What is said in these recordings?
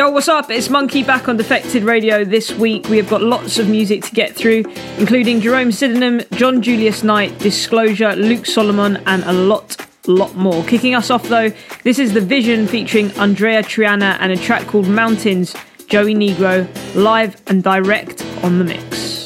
Yo, what's up? It's Monki back on Defected Radio this week. We have got lots of music to get through, including Jerome Sydenham, John Julius Knight, Disclosure, Luke Solomon, and a lot, lot more. Kicking us off though, this is The Vision featuring Andreya Triana and a track called Mountains, Joey Negro, live and direct on the mix.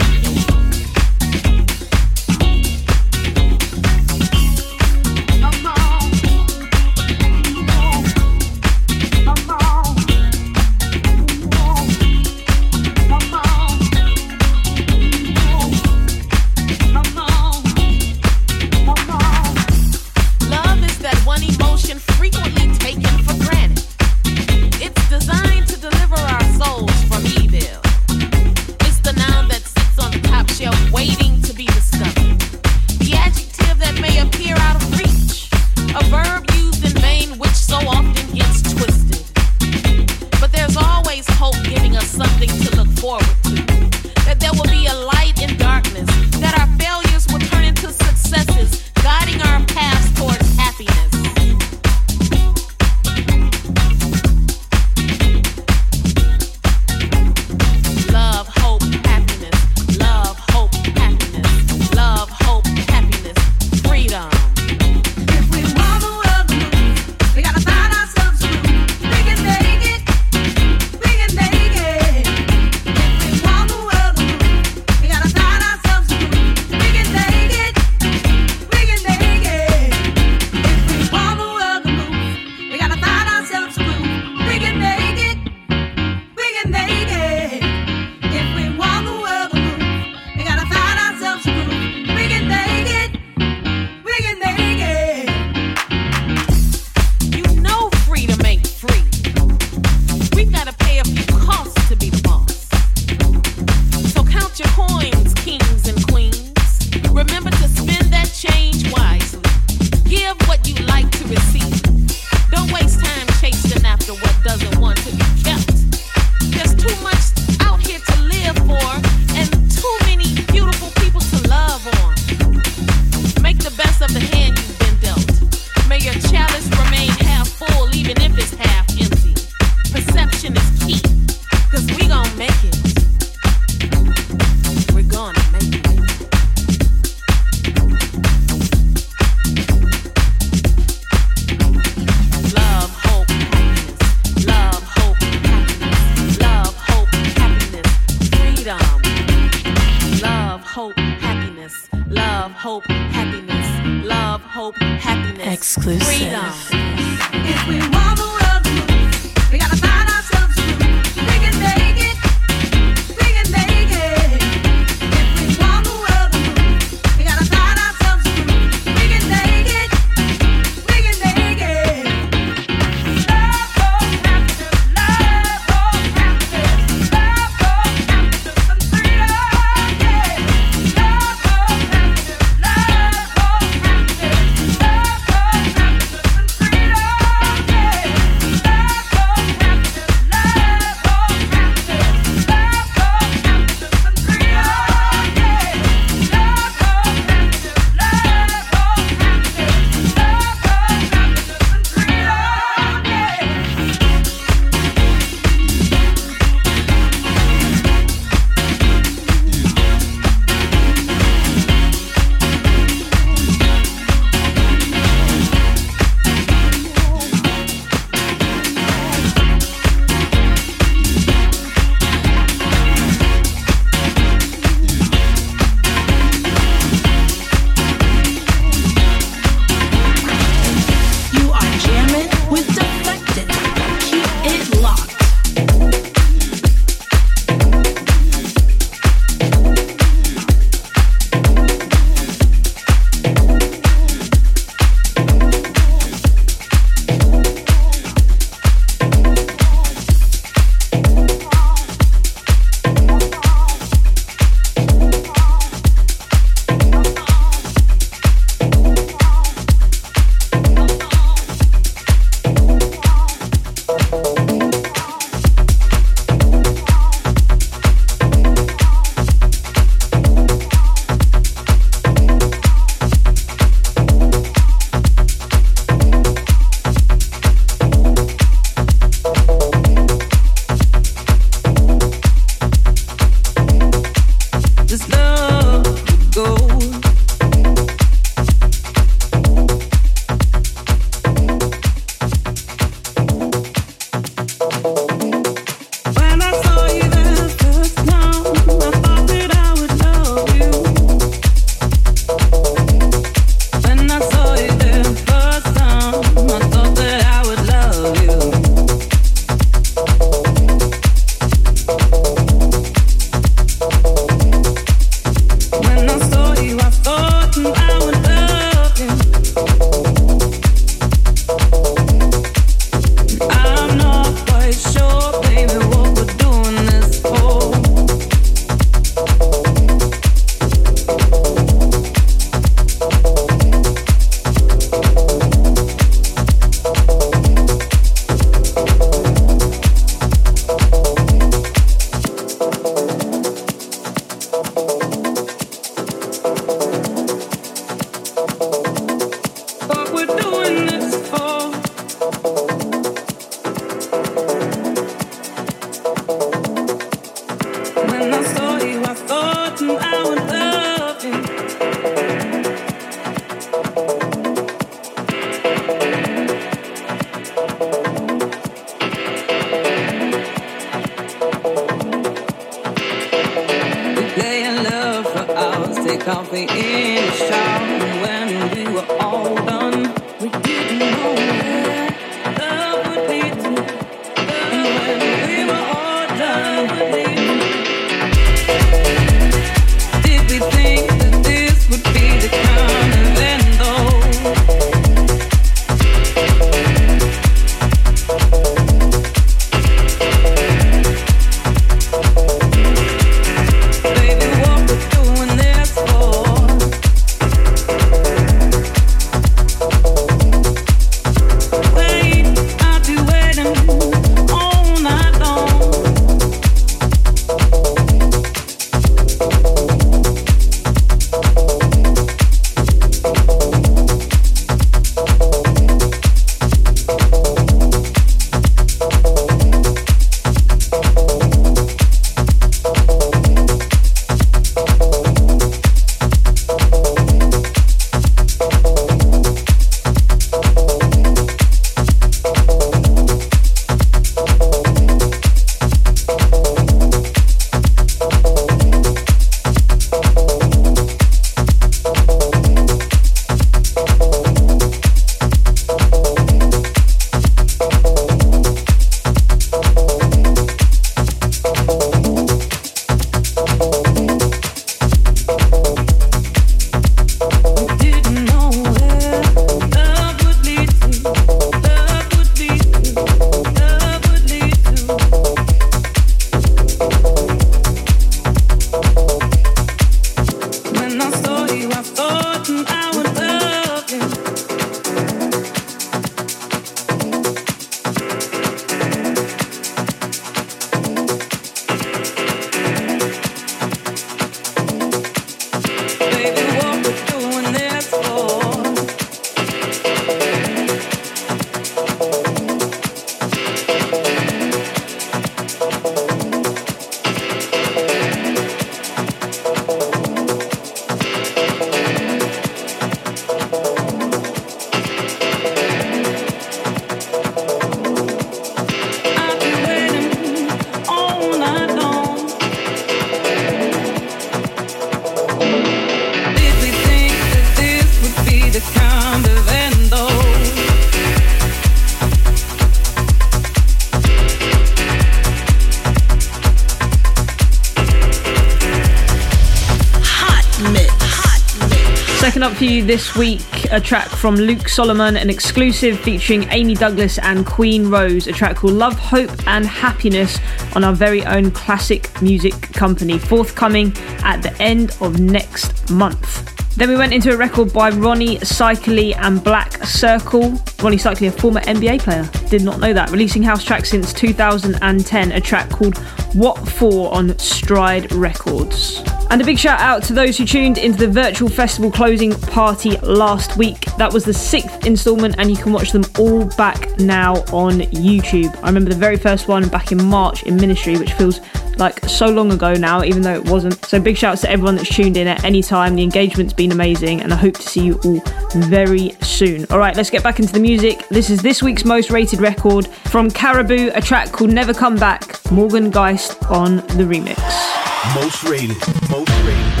This week a track from Luke Solomon, an exclusive featuring Amy Douglas and Queen Rose, a track called Love, Hope and Happiness on our very own classic music company, forthcoming at the end of next month. Then we went into a record by Rony Seikaly and Black Circle. Rony Seikaly, a former NBA player, did not know that. Releasing house tracks since 2010, a track called What For on Stride Records. And a big shout out to those who tuned into the virtual festival closing party last week. That was the sixth instalment, and you can watch them all back now on YouTube. I remember the very first one back in March in Ministry, which feels like so long ago now, even though it wasn't. So big shouts to everyone that's tuned in at any time. The engagement's been amazing, and I hope to see you all very soon. All right, let's get back into the music. This is this week's most rated record from Caribou, a track called Never Come Back. Morgan Geist on the remix. Most rated. Most rated.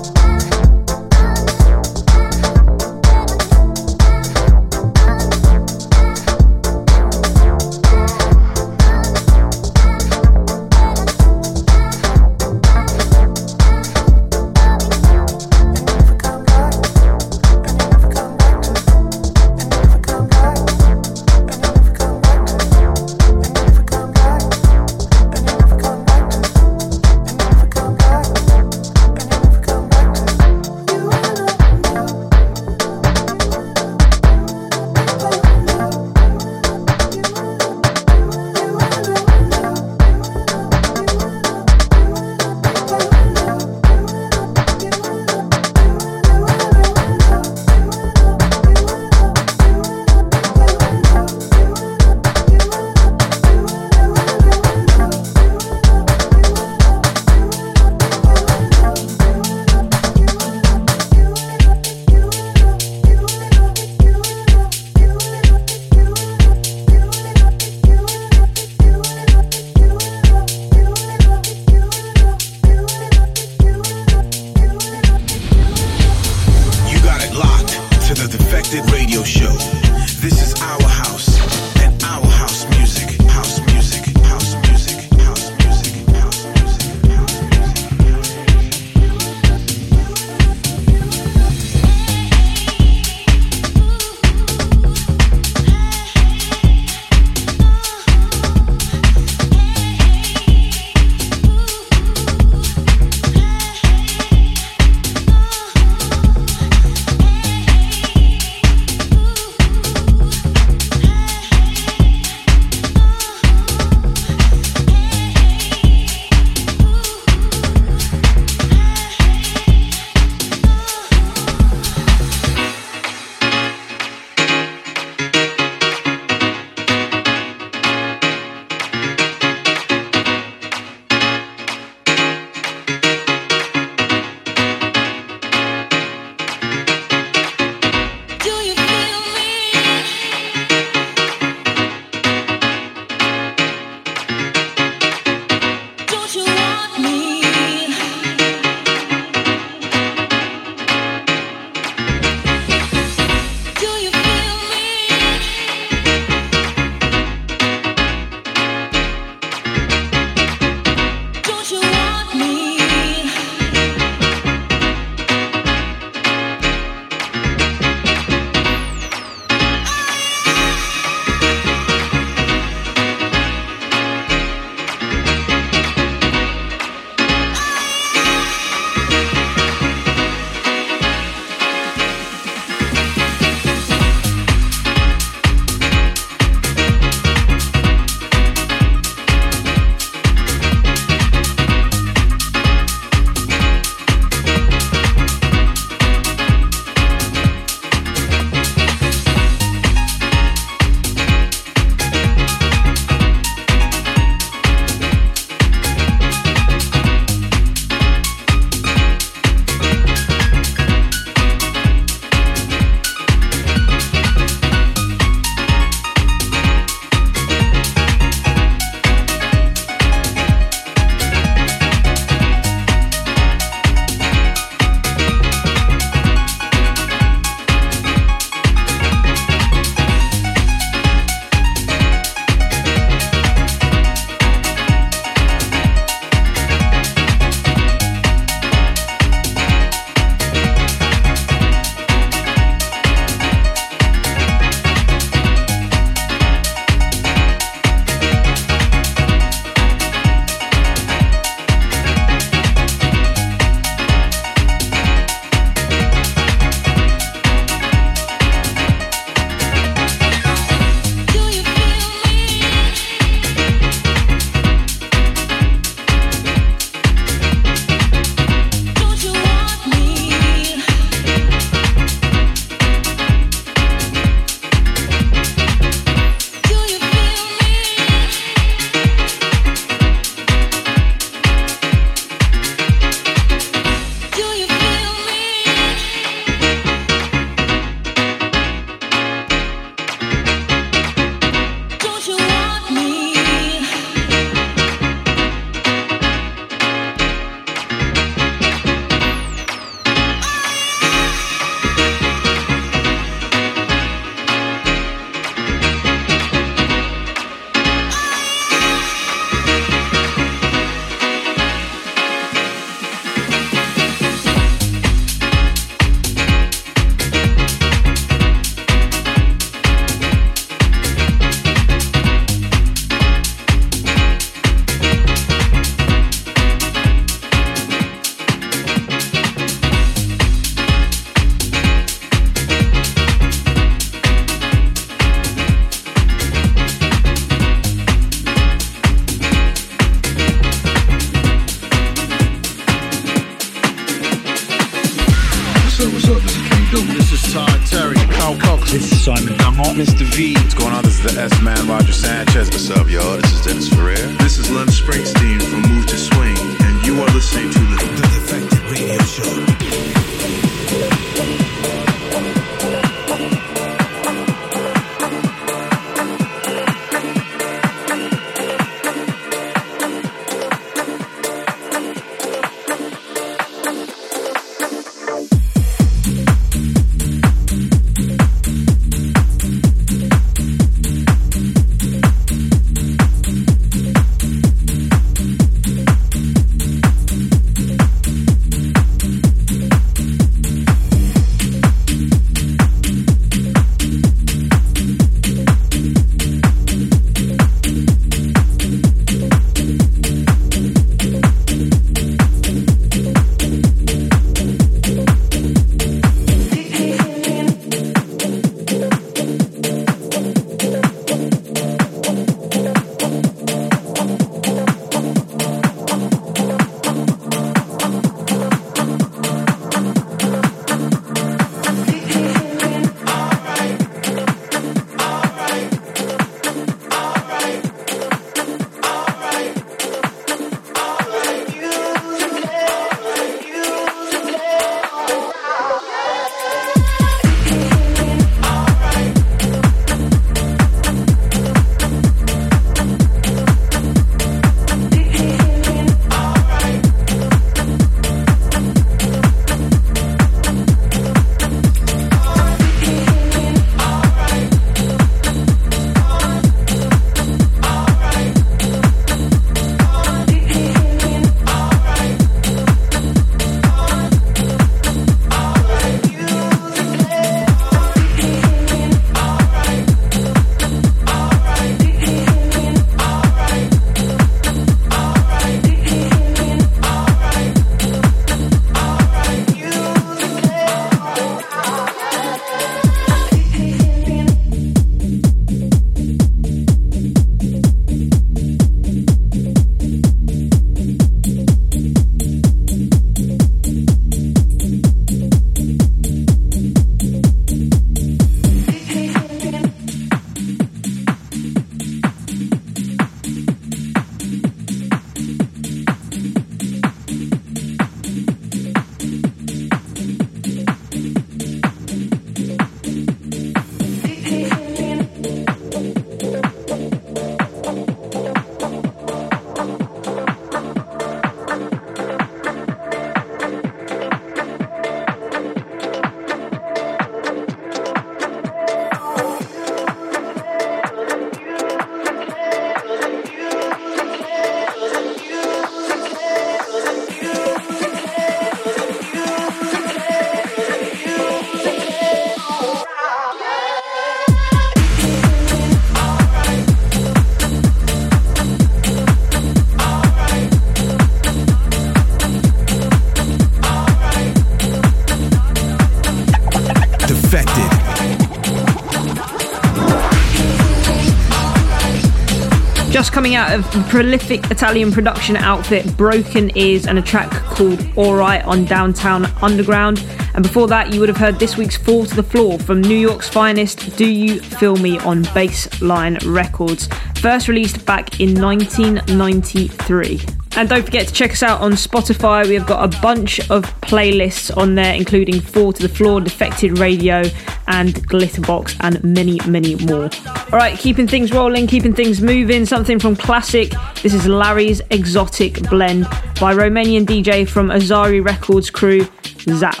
Coming out of prolific Italian production outfit Brokenears and a track called Alright on Downtown Underground. And before that, you would have heard this week's Four to the Floor from New York's finest Do You Feel Me on Bassline Records, first released back in 1993. And don't forget to check us out on Spotify. We have got a bunch of playlists on there, including Four to the Floor, Defected Radio, and Glitterbox, and many, many more. All right, keeping things rolling, keeping things moving. Something from Classic. This is Larry's Exotic Blend by Romanian DJ from Azari Records crew, Zap.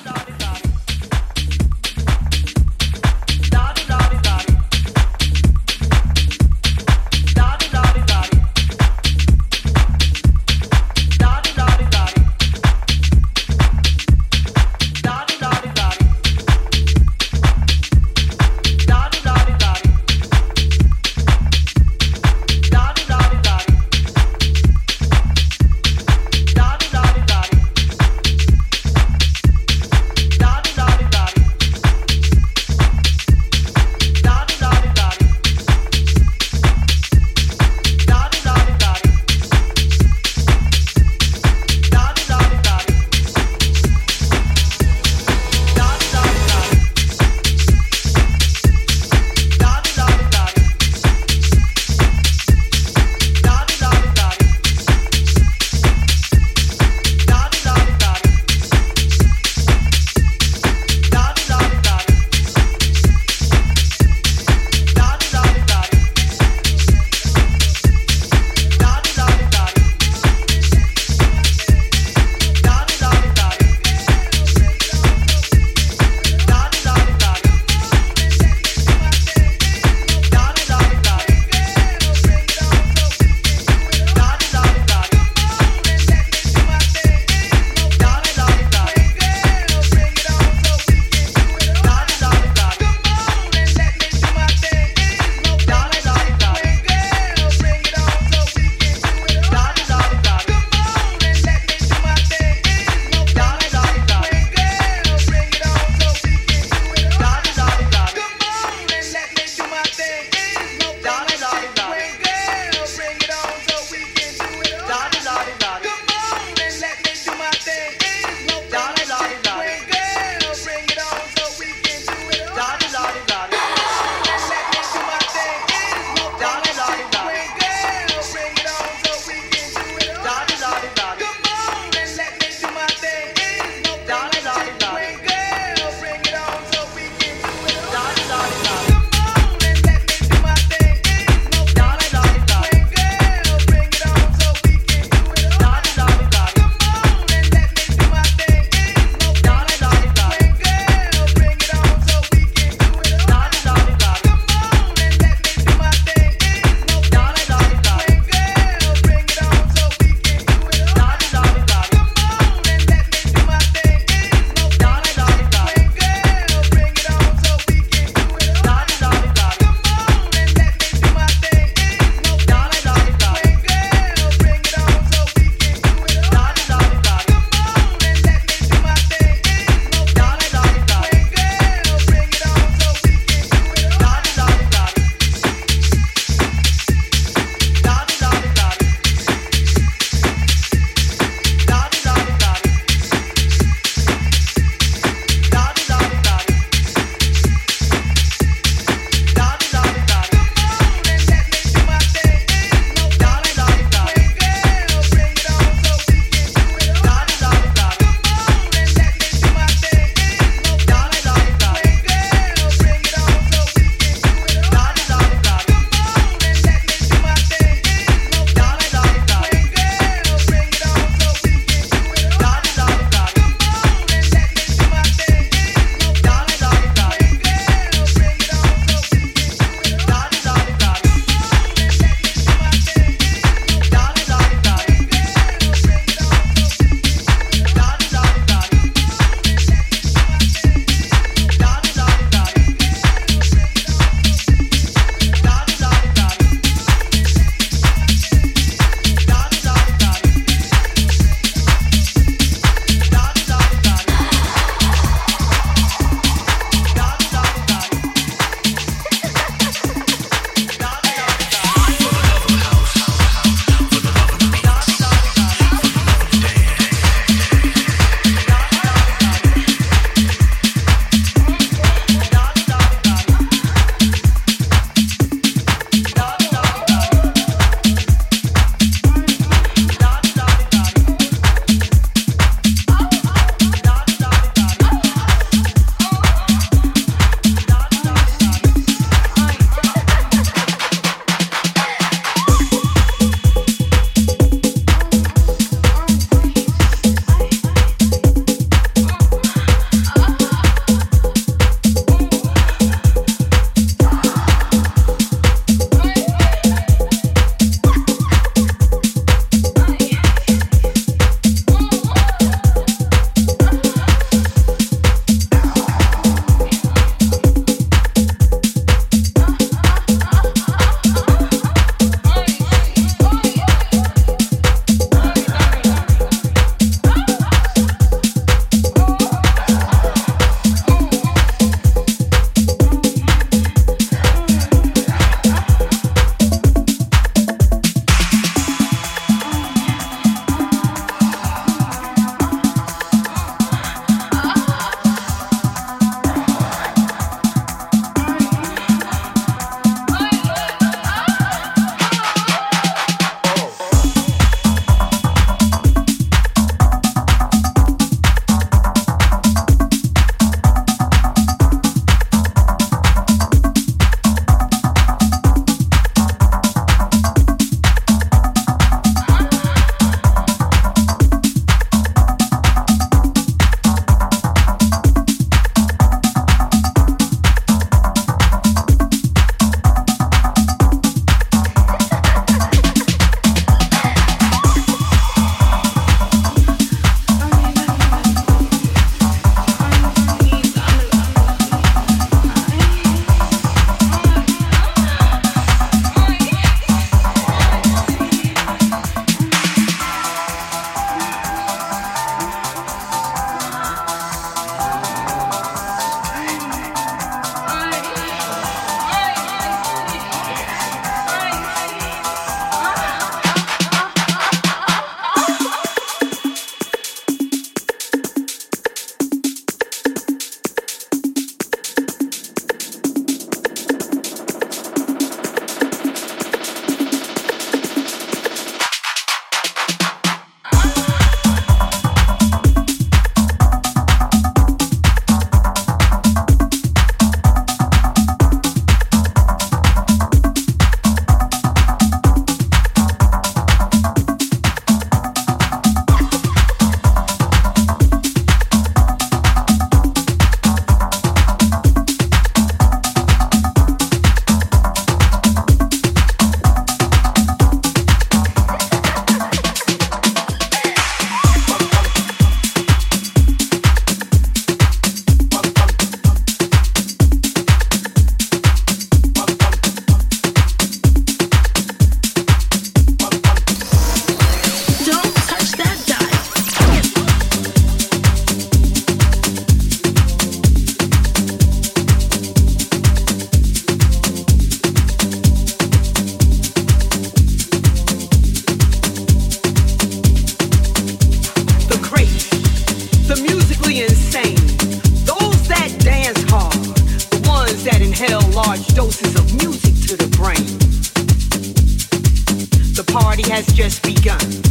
Has just begun.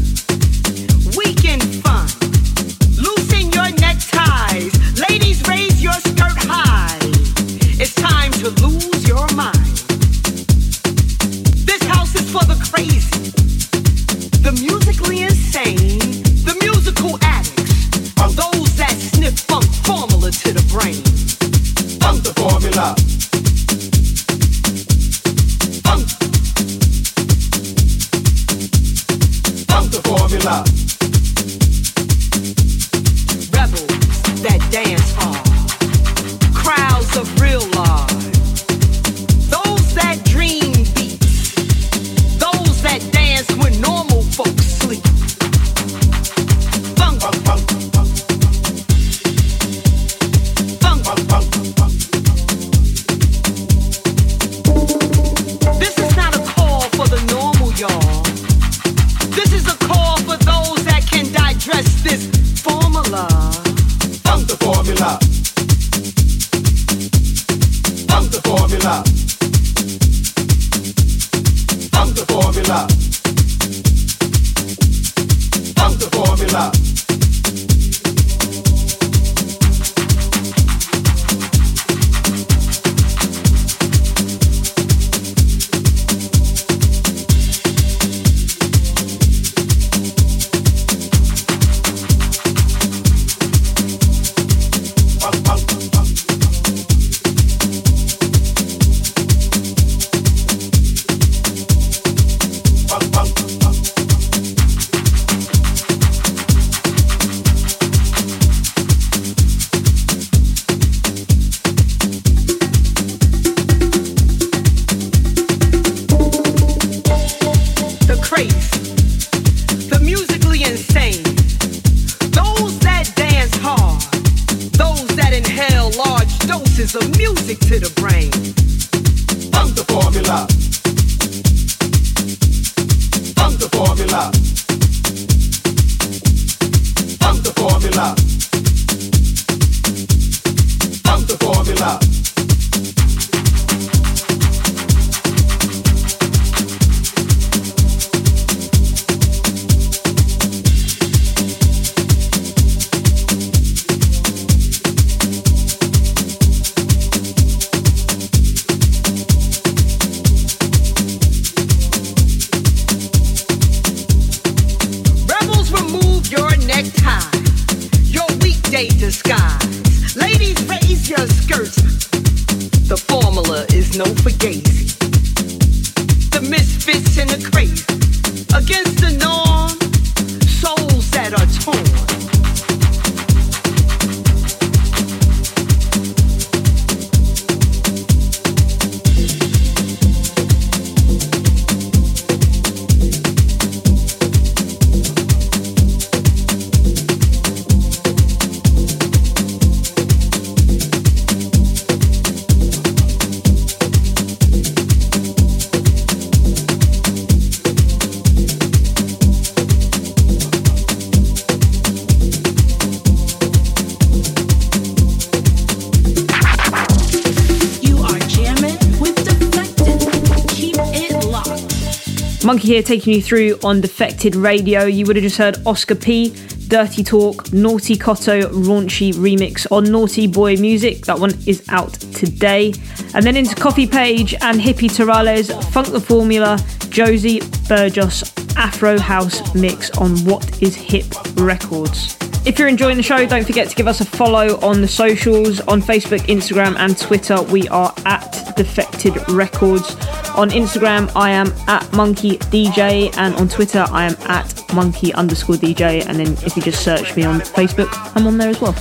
Monki here taking you through on Defected Radio. You would have just heard Oscar P, Dirty Talk, Norty Cotto, Raunchy remix on Naughty Boy Music. That one is out today. And then into Koffee Paige and Hippie Torrales, Funk the Formula, Jose Burgos, Afro House mix on What is Hip Records. If you're enjoying the show, don't forget to give us a follow on the socials on Facebook, Instagram, and Twitter. We are at Defected Records. On Instagram, I am at Monki DJ, and on Twitter, I am at Monki underscore DJ. And then if you just search me on Facebook, I'm on there as well.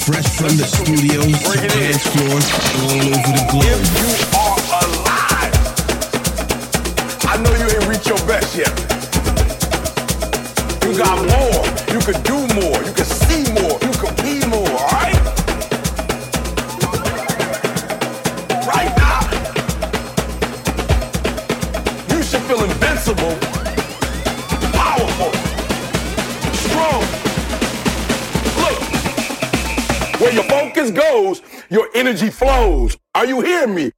Fresh from the studios to dance floors all over the globe. If you are alive, I know you ain't reached your best yet. You got more. You can do more. You can see more. You can be more. All right? Right now, you should feel invincible, powerful, strong. Look, where your focus goes, your energy flows. Are you hearing me?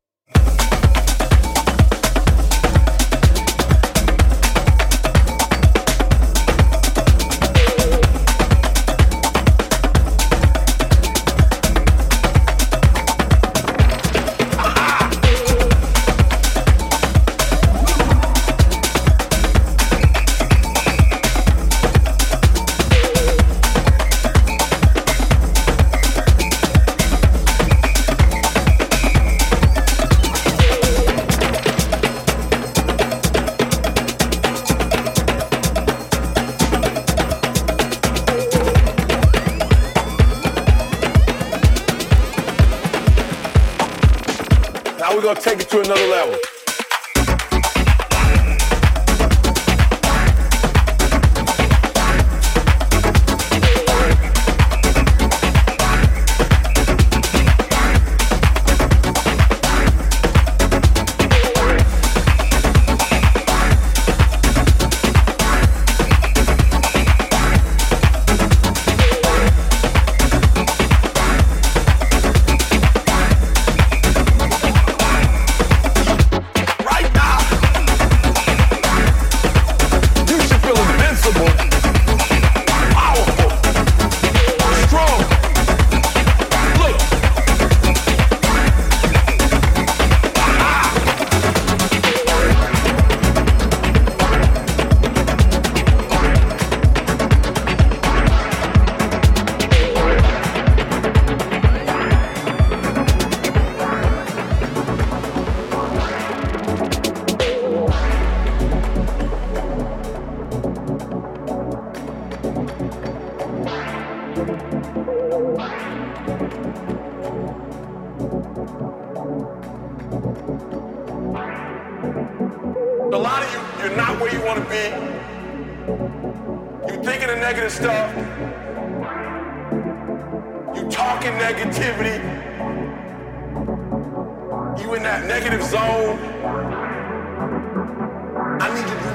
Gonna take it to another level.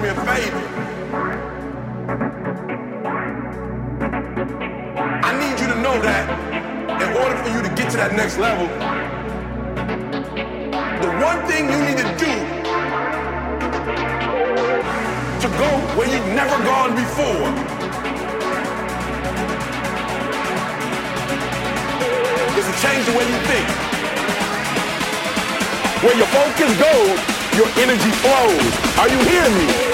Me a favor. I need you to know that in order for you to get to that next level, the one thing you need to do to go where you've never gone before. Is to change the way you think. Where your focus goes, your energy flows. Are you hearing me?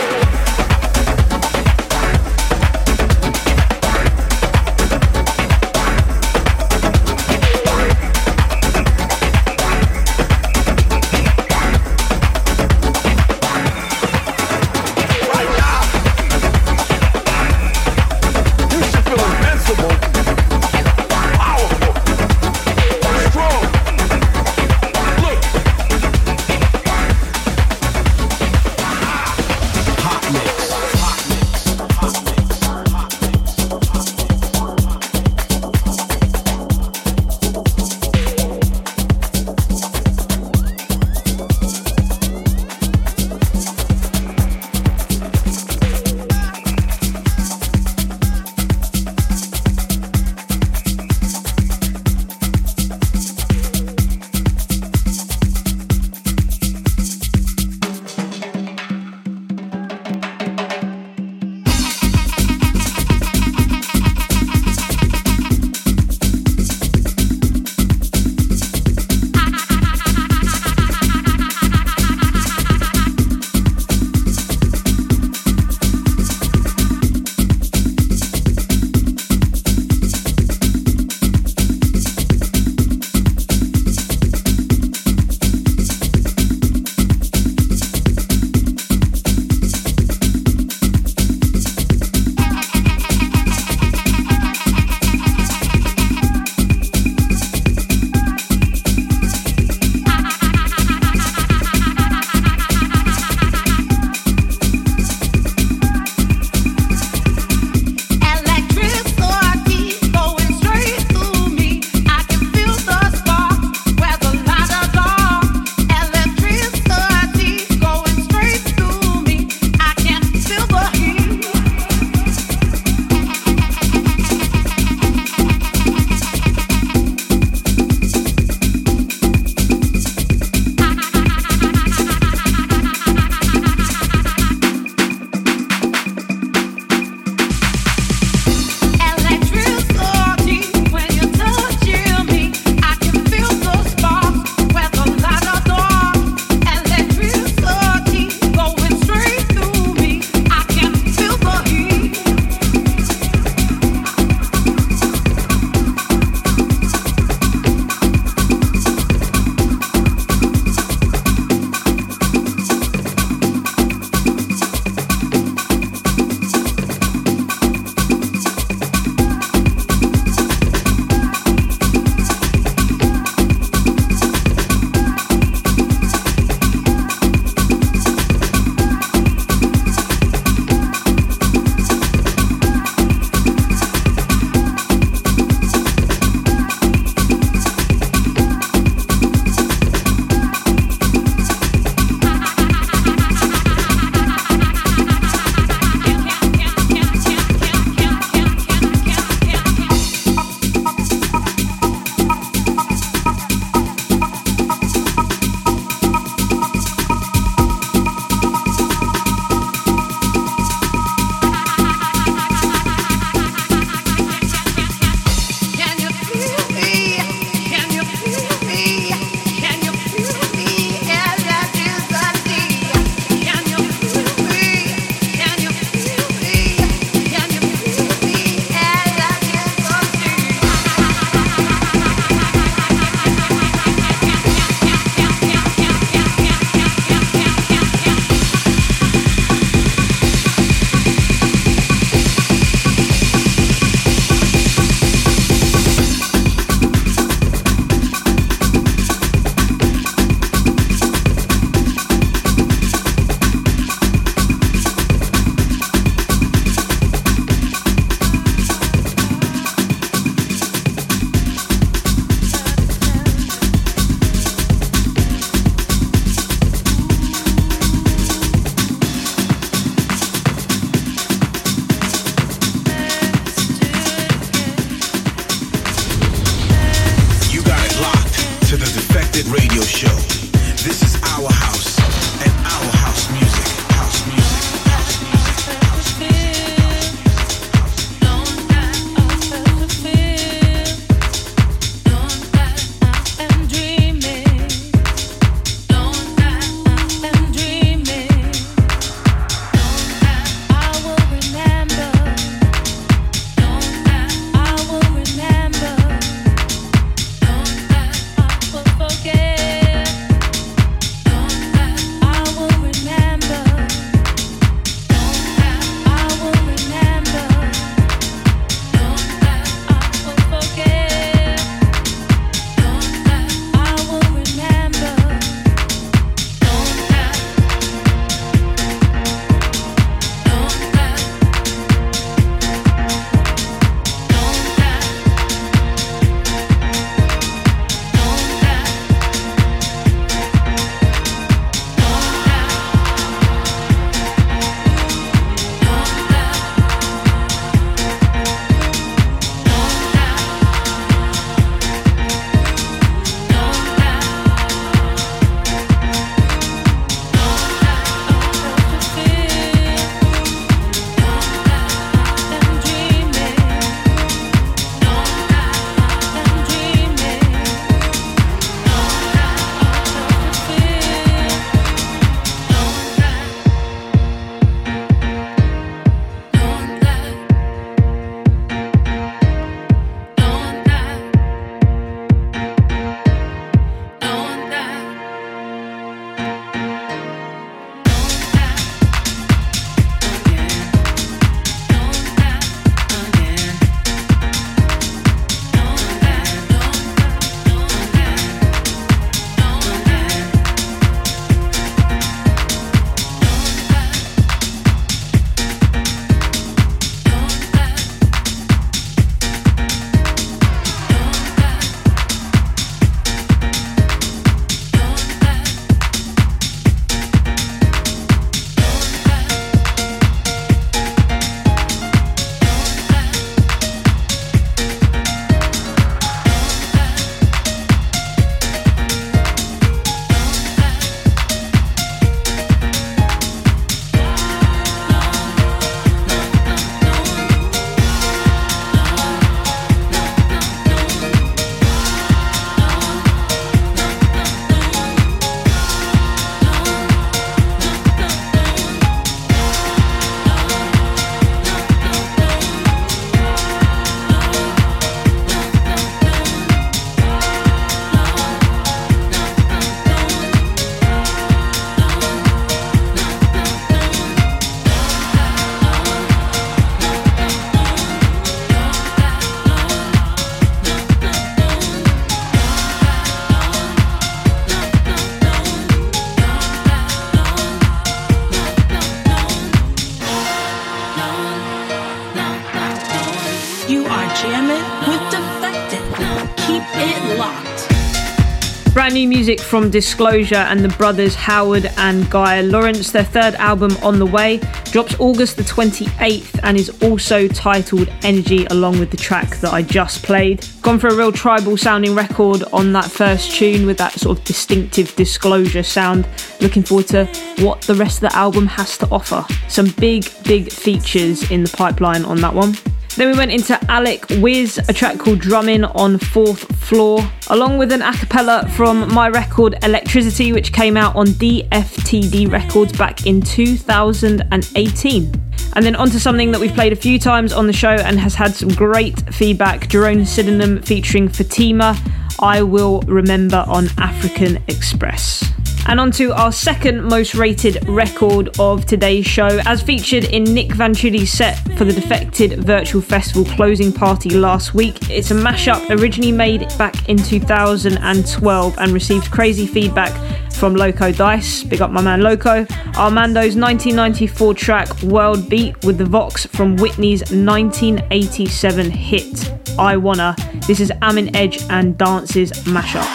From Disclosure and the brothers Howard and Guy Lawrence. Their third album, On the Way, drops August the 28th and is also titled Energy, along with the track that I just played. Gone for a real tribal sounding record on that first tune with that sort of distinctive Disclosure sound. Looking forward to what the rest of the album has to offer. Some big, big features in the pipeline on that one. Then we went into Alec Wizz, a track called Drumming on Fourth Floor, along with an a cappella from my record Electricity, which came out on DFTD Records back in 2018. And then onto something that we've played a few times on the show and has had some great feedback Jerome Sydenham featuring Fatima, I Will Remember on African Express. And on to our second most rated record of today's show, as featured in Nic Fanciulli's set for the Defected Virtual Festival closing party last week. It's a mashup originally made back in 2012 and received crazy feedback from Loco Dice. Big up my man Loco. Armando's 1994 track World Beat with the Vox from Whitney's 1987 hit I Wanna. This is Amine Edge and Dance's mashup.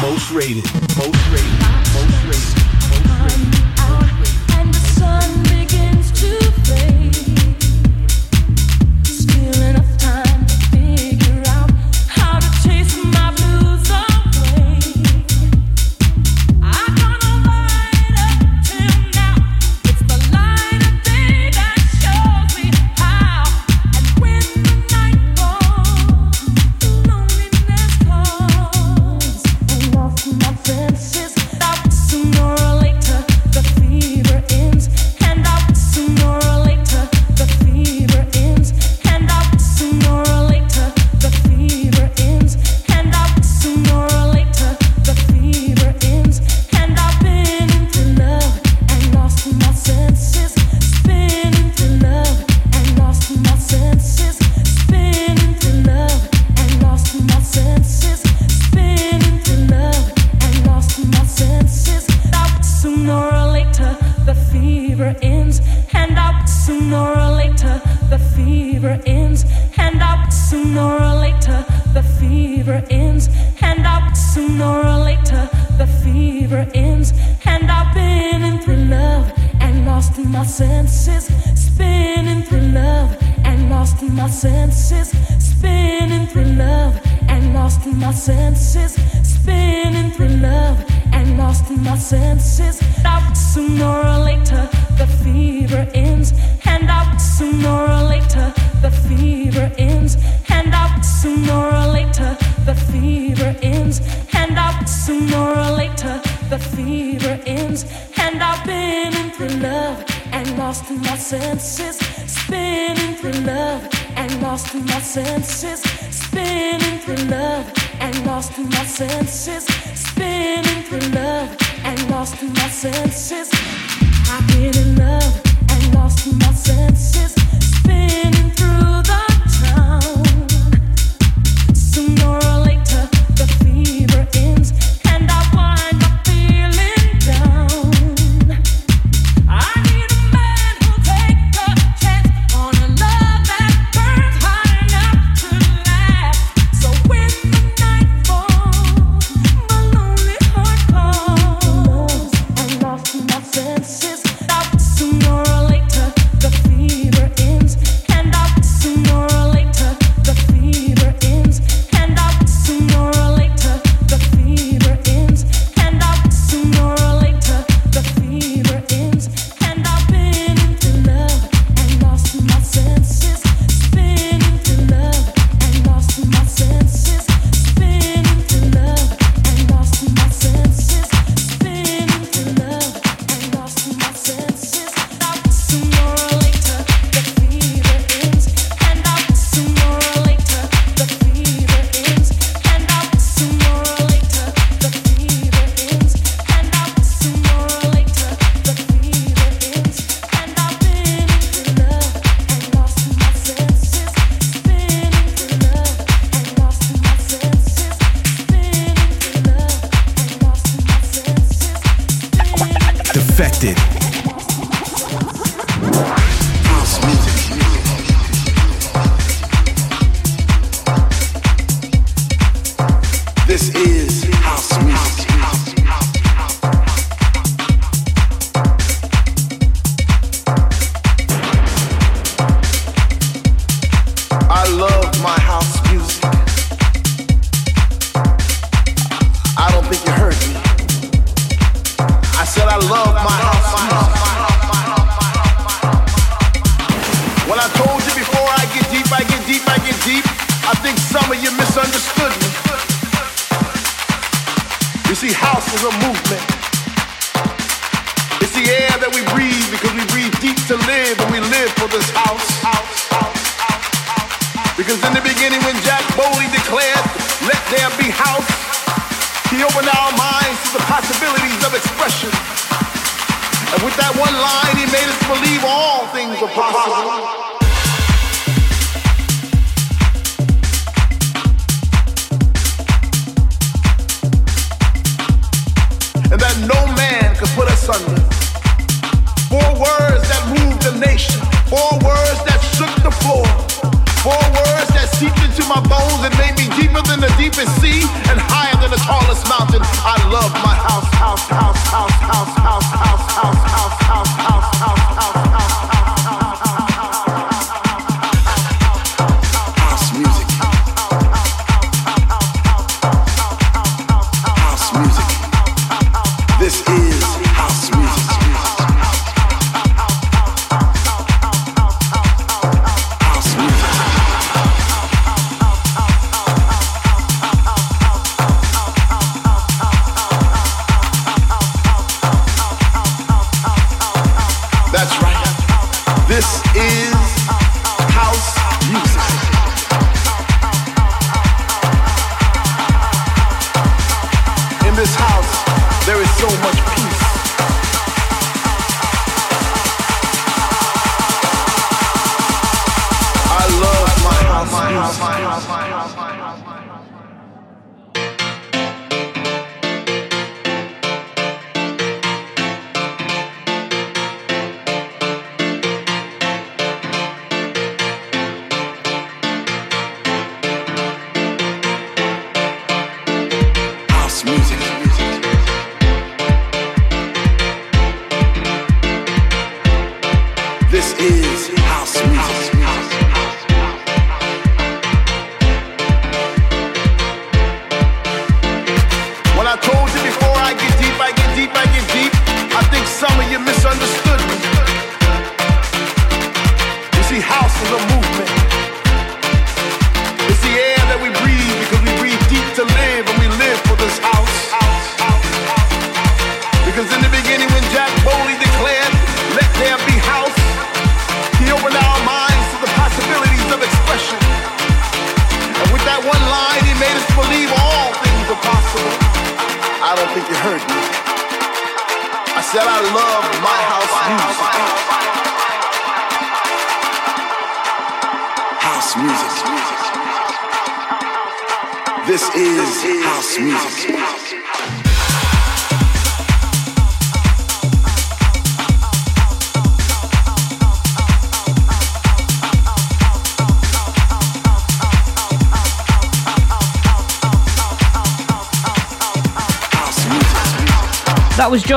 Most rated. Most rated. My senses, spinning through love and lost in my senses, spinning through love and lost my senses, spinning through love and lost my senses. Out sooner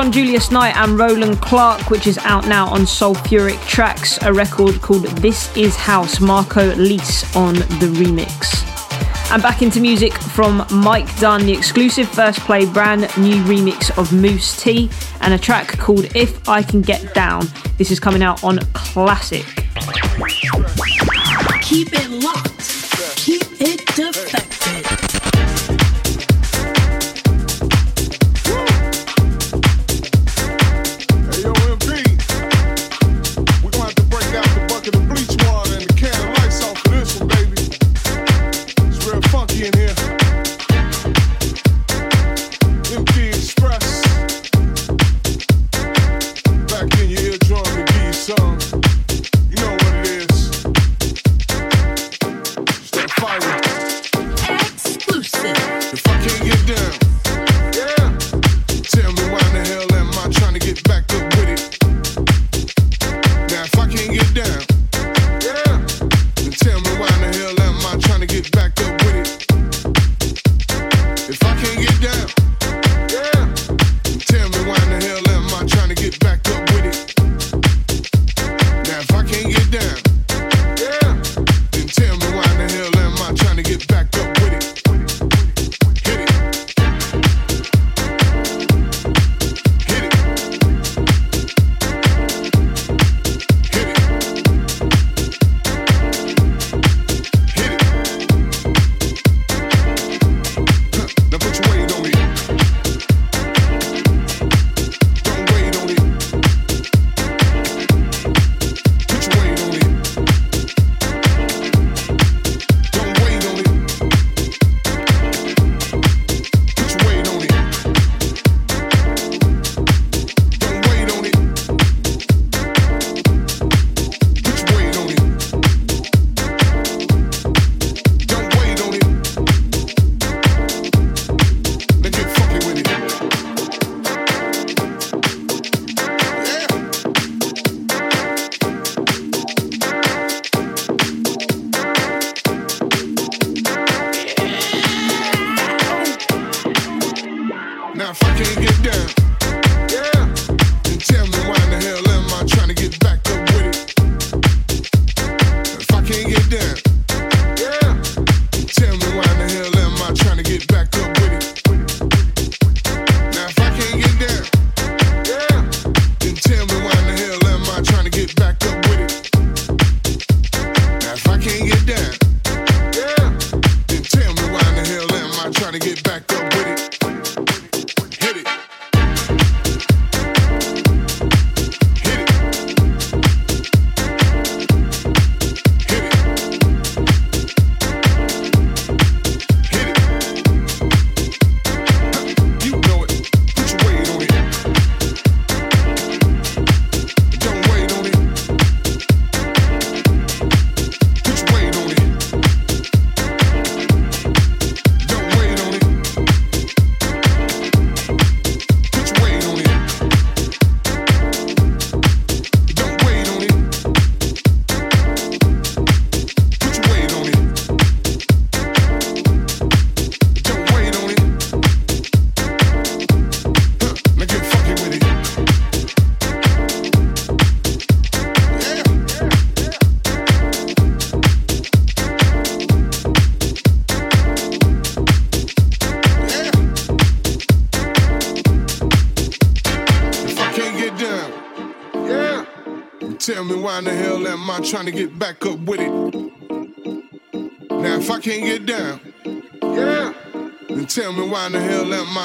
on Julius Knight and Roland Clark, which is out now on Soulfuric Trax, a record called This Is House, Marco Lys on the remix. And back into music from Mike Dunn, the exclusive first play brand new remix of Mousse T and a track called If I Can Get Down. This is coming out on Classic. Keep it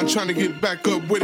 trying to get back up with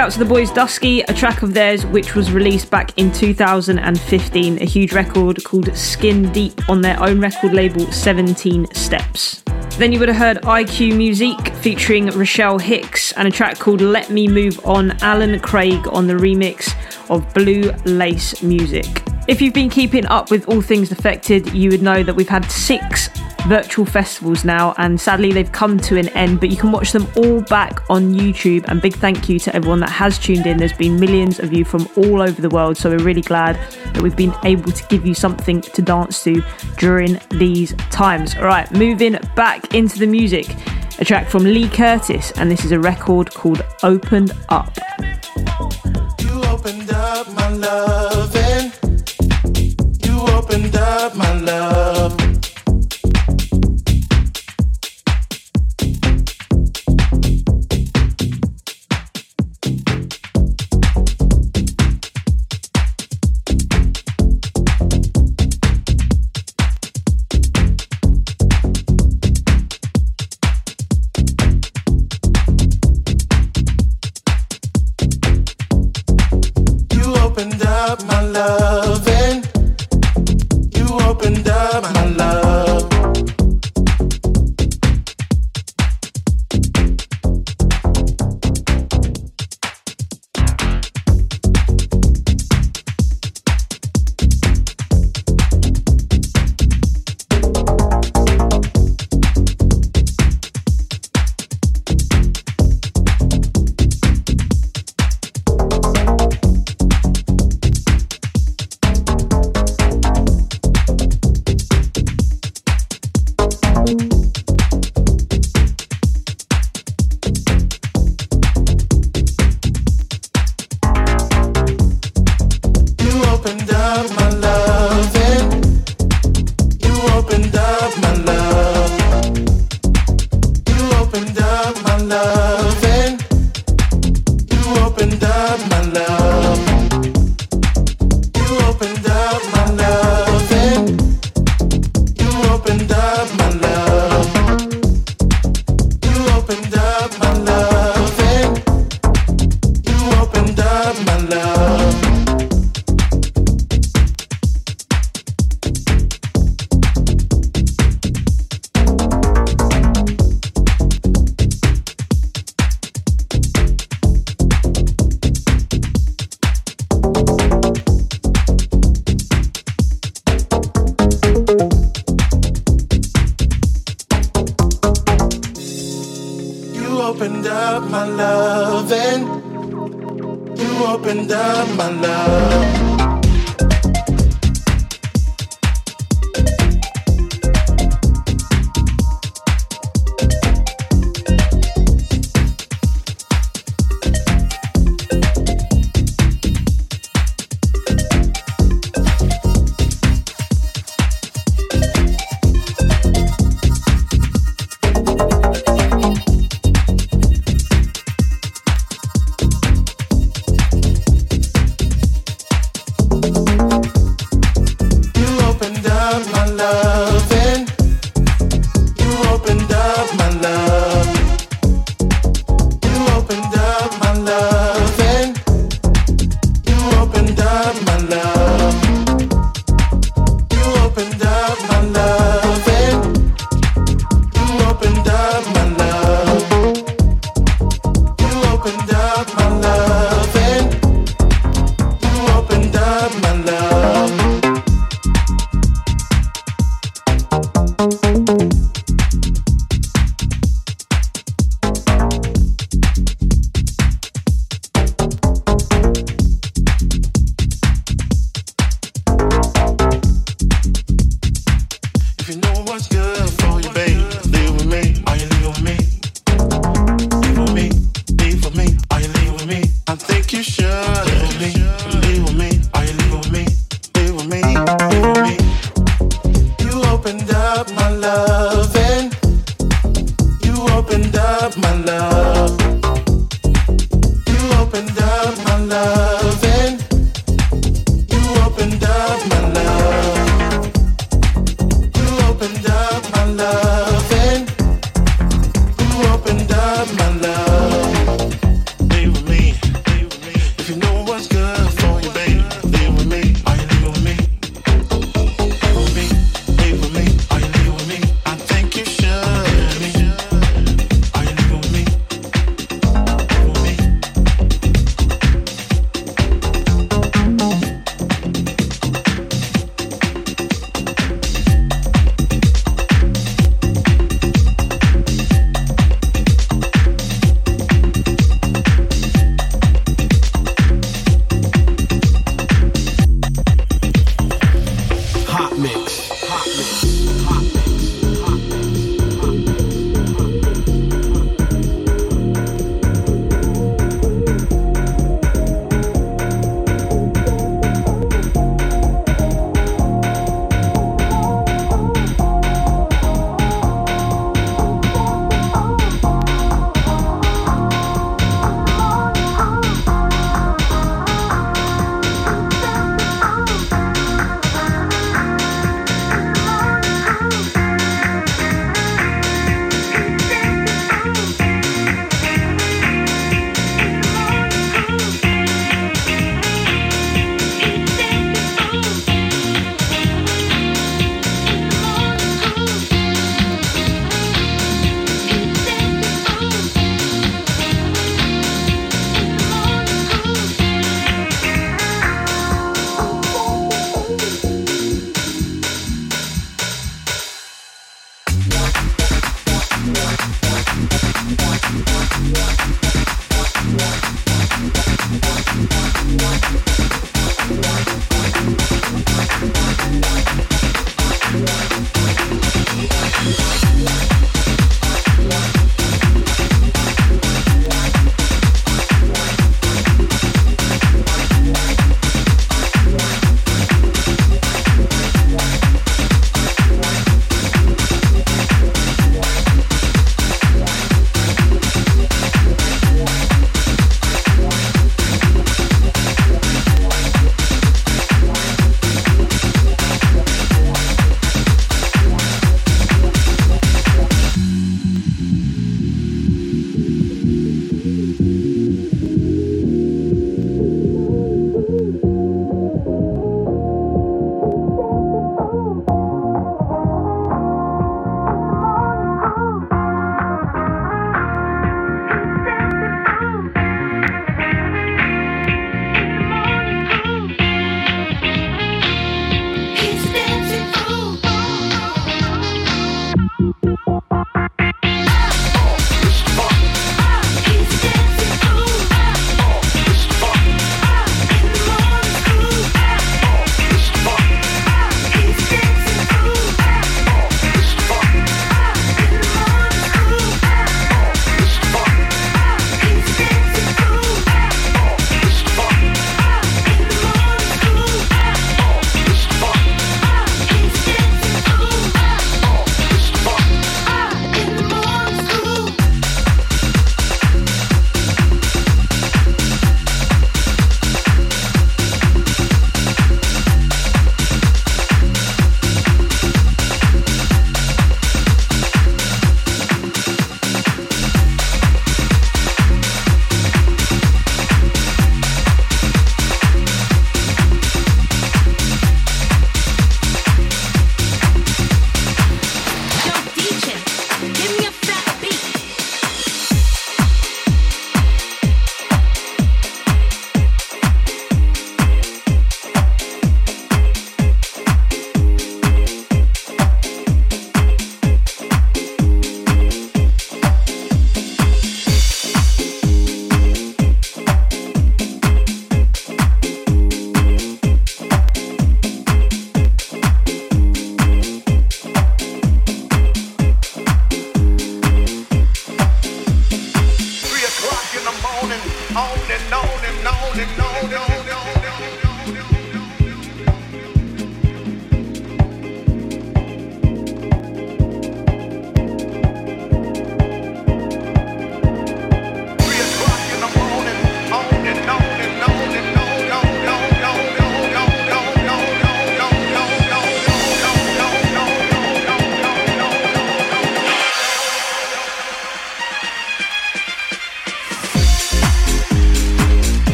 out to the boys Dusky, a track of theirs which was released back in 2015, a huge record called Skin Deep on their own record label 17 Steps. Then you would have heard IQ Musique featuring Richelle Hicks and a track called Let Me Move On, Allen Craig on the remix of Blu Lace Music. If you've been keeping up with all things Defected, you would know that we've had six virtual festivals now, and sadly they've come to an end. But you can watch them all back on YouTube. And big thank you to everyone that has tuned in. There's been millions of you from all over the world, so we're really glad that we've been able to give you something to dance to during these times. All right, moving back into the music, a track from Lee Curtiss, and this is a record called Opened Up.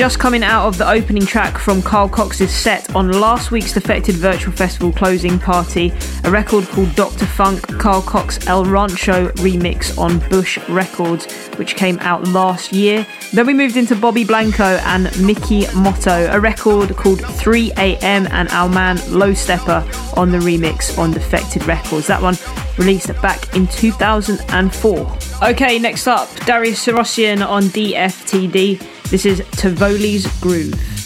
Just coming out of the opening track from Carl Cox's set on last week's Defected Virtual Festival closing party, a record called Dr. Funk Carl Cox El Rancho remix on Bush Records, which came out last year. Then we moved into Bobby Blanco and Mikki Moto, a record called 3am and our man Low Steppa on the remix on Defected Records. That one released back in 2004. Okay, next up, Darius Syrossian on DFTD. This is Tivoli's Groove.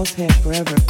House head forever.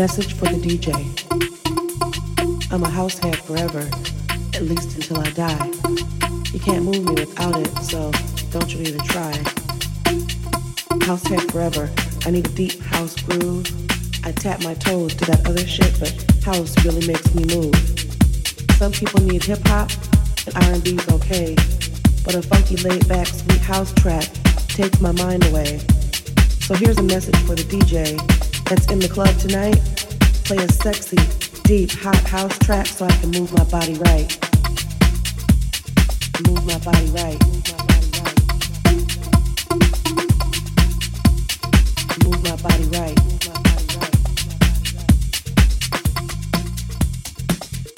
Message for the DJ. I'm a house head forever, at least until I die. You can't move me without it, so don't you even try. House head forever. I need a deep house groove. I tap my toes to that other shit, but house really makes me move. Some people need hip hop, and R&B's okay, but a funky, laid back, sweet house track takes my mind away. So here's a message for the DJ that's in the club tonight. Play a sexy, deep, hot house track so I can move my body right. move my body right. Move my body right.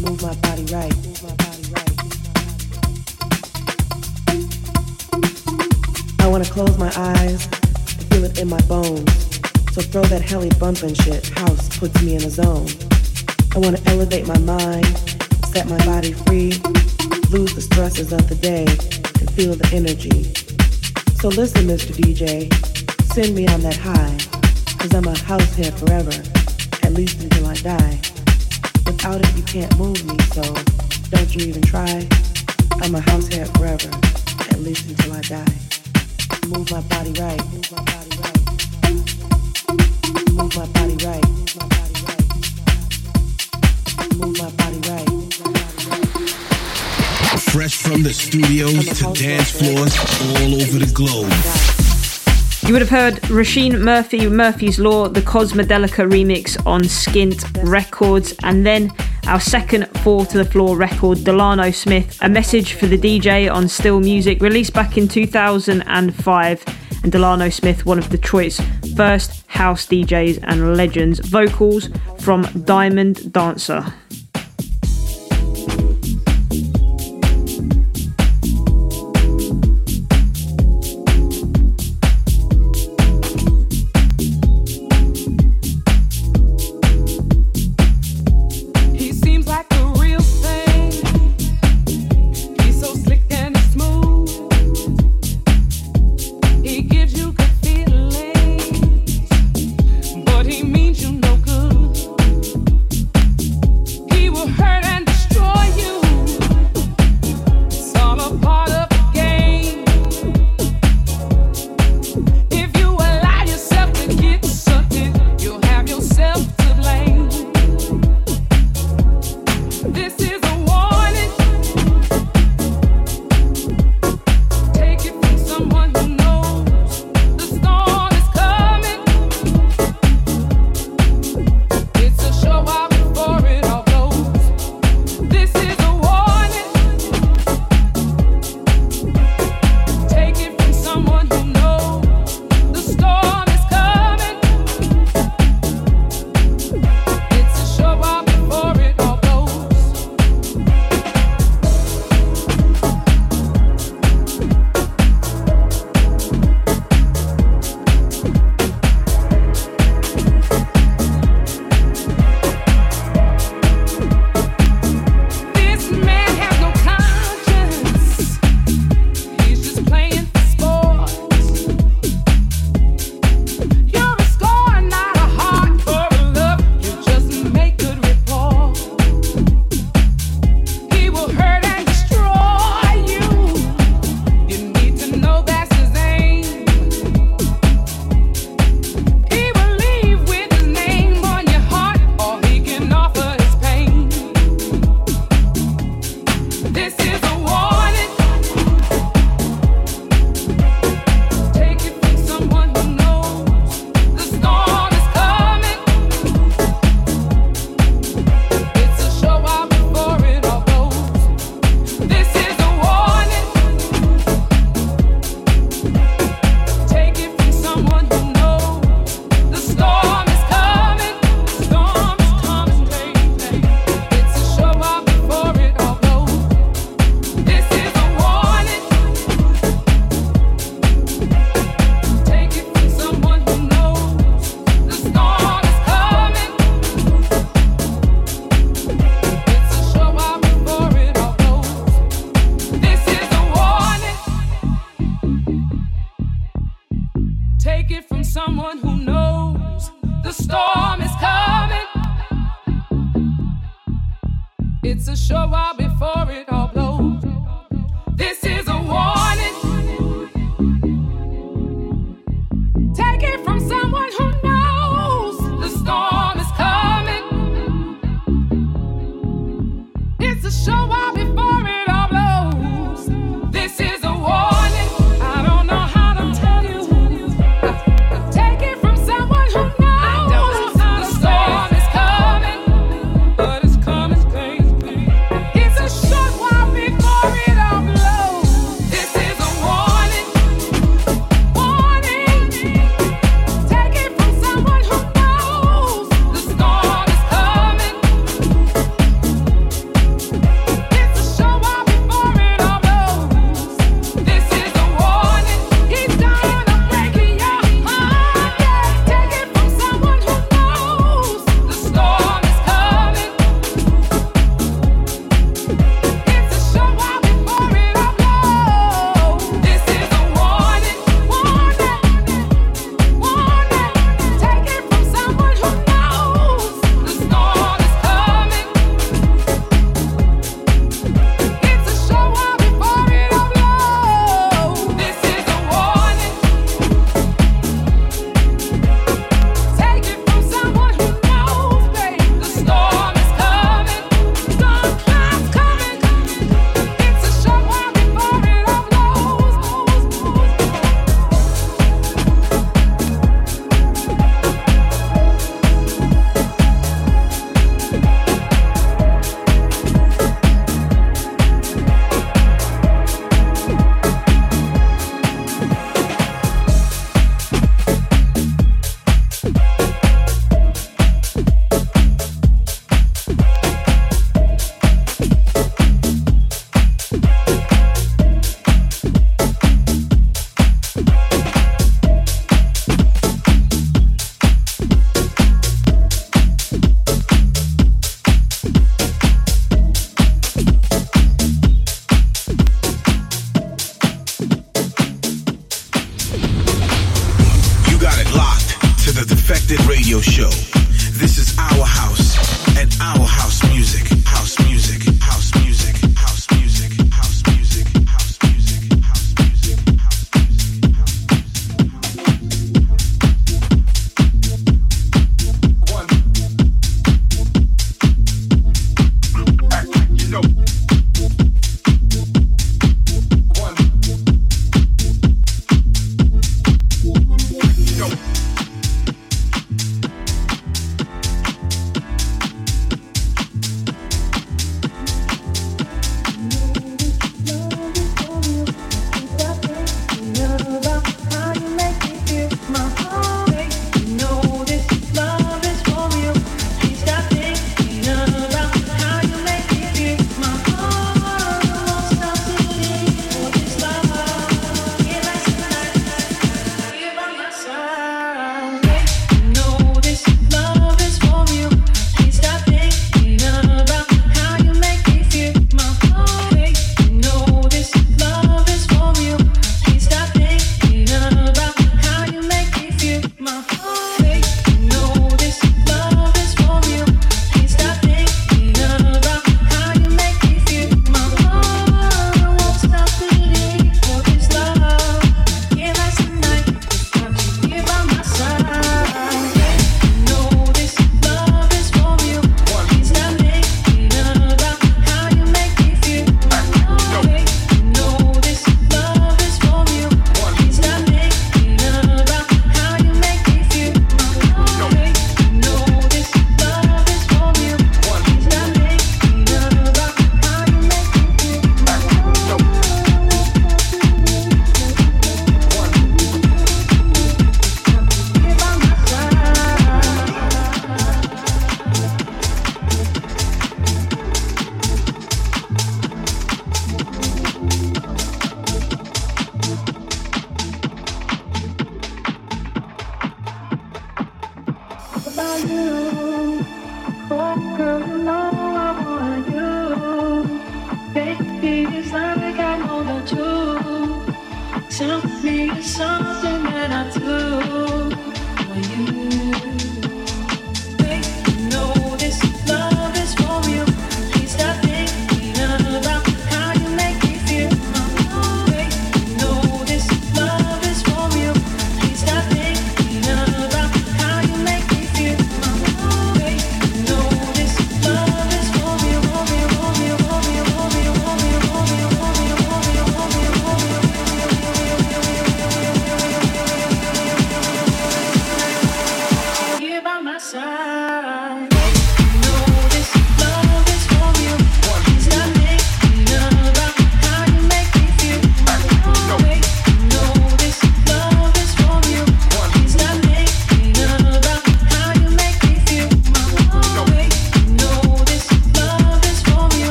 Move my body right. Move my body right. I wanna close my eyes feel it in my bones. So throw that helly bumpin' shit. House puts me in a zone. I wanna elevate my mind, set my body free, lose the stresses of the day, and feel the energy. So listen, Mr. DJ, send me on that high, cause I'm a house head forever, at least until I die. Without it, you can't move me, so don't you even try. I'm a house head forever, at least until I die. Move my body right, Fresh from the studios to dance floors all over the globe. You would have heard Róisín Murphy, Murphy's Law, the Cosmodelica remix on Skint Records, and then our second Four to the Floor record, Delano Smith, a message for the DJ on Still Music, released back in 2005. And Delano Smith, one of Detroit's first house DJs and legends, vocals from Diamond Dancer. Defected Radio Show.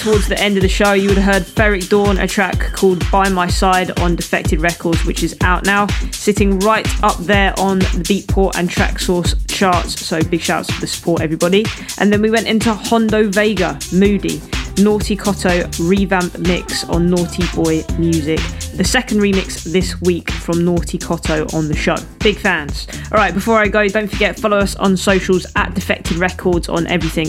Towards the end of the show, you would have heard Ferreck Dawn, a track called By My Side on Defected Records, which is out now, sitting right up there on the Beatport and Traxsource charts. So big shouts for the support, everybody. And then we went into Hondo Vega, Moody. Norty Cotto revamp mix on Naughty Boy Music. The second remix this week from Norty Cotto on the show. Big fans. All right, before I go, don't forget follow us on socials at Defected Records on everything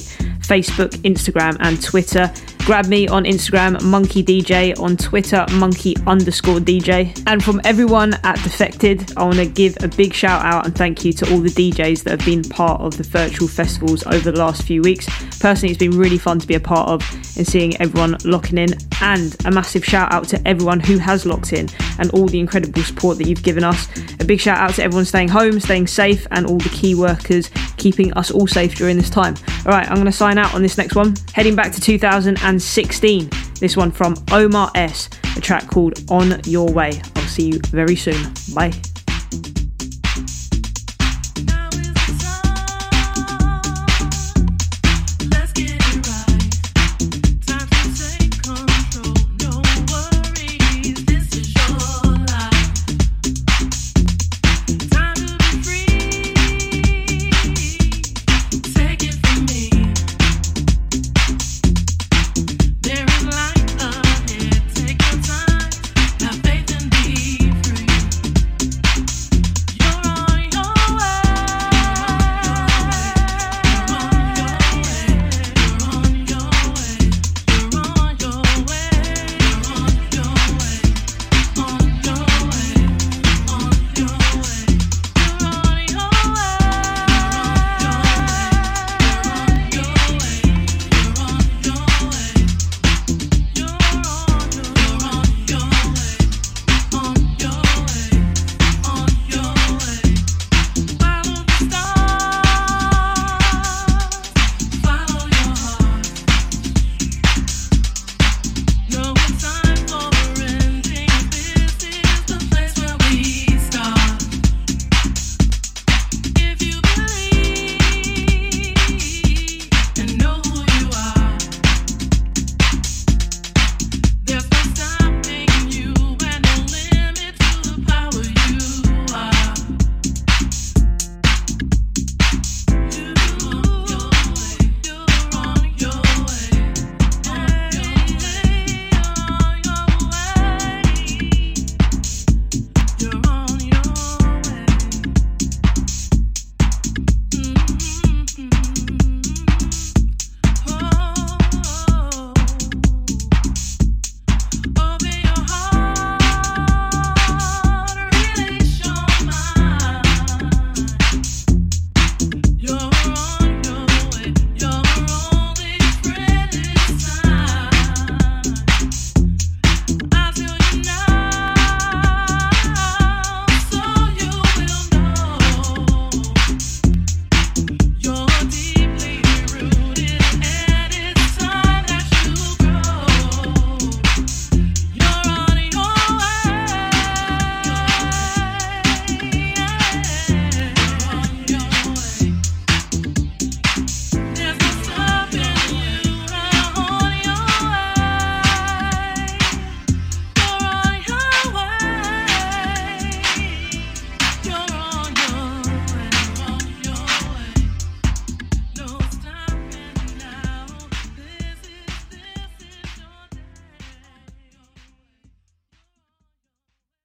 Facebook, Instagram, and Twitter. Grab me on Instagram, Monki DJ, on Twitter, Monki underscore DJ. And from everyone at Defected, I want to give a big shout out and thank you to all the DJs that have been part of the virtual festivals over the last few weeks. Personally, it's been really fun to be a part of and seeing everyone locking in. And a massive shout out to everyone who has locked in and all the incredible support that you've given us. A big shout out to everyone staying home, staying safe, and all the key workers keeping us all safe during this time. All right, I'm going to sign out on this next one. Heading back to 2016. This one from Omar S, a track called On Your Way. I'll see you very soon. Bye.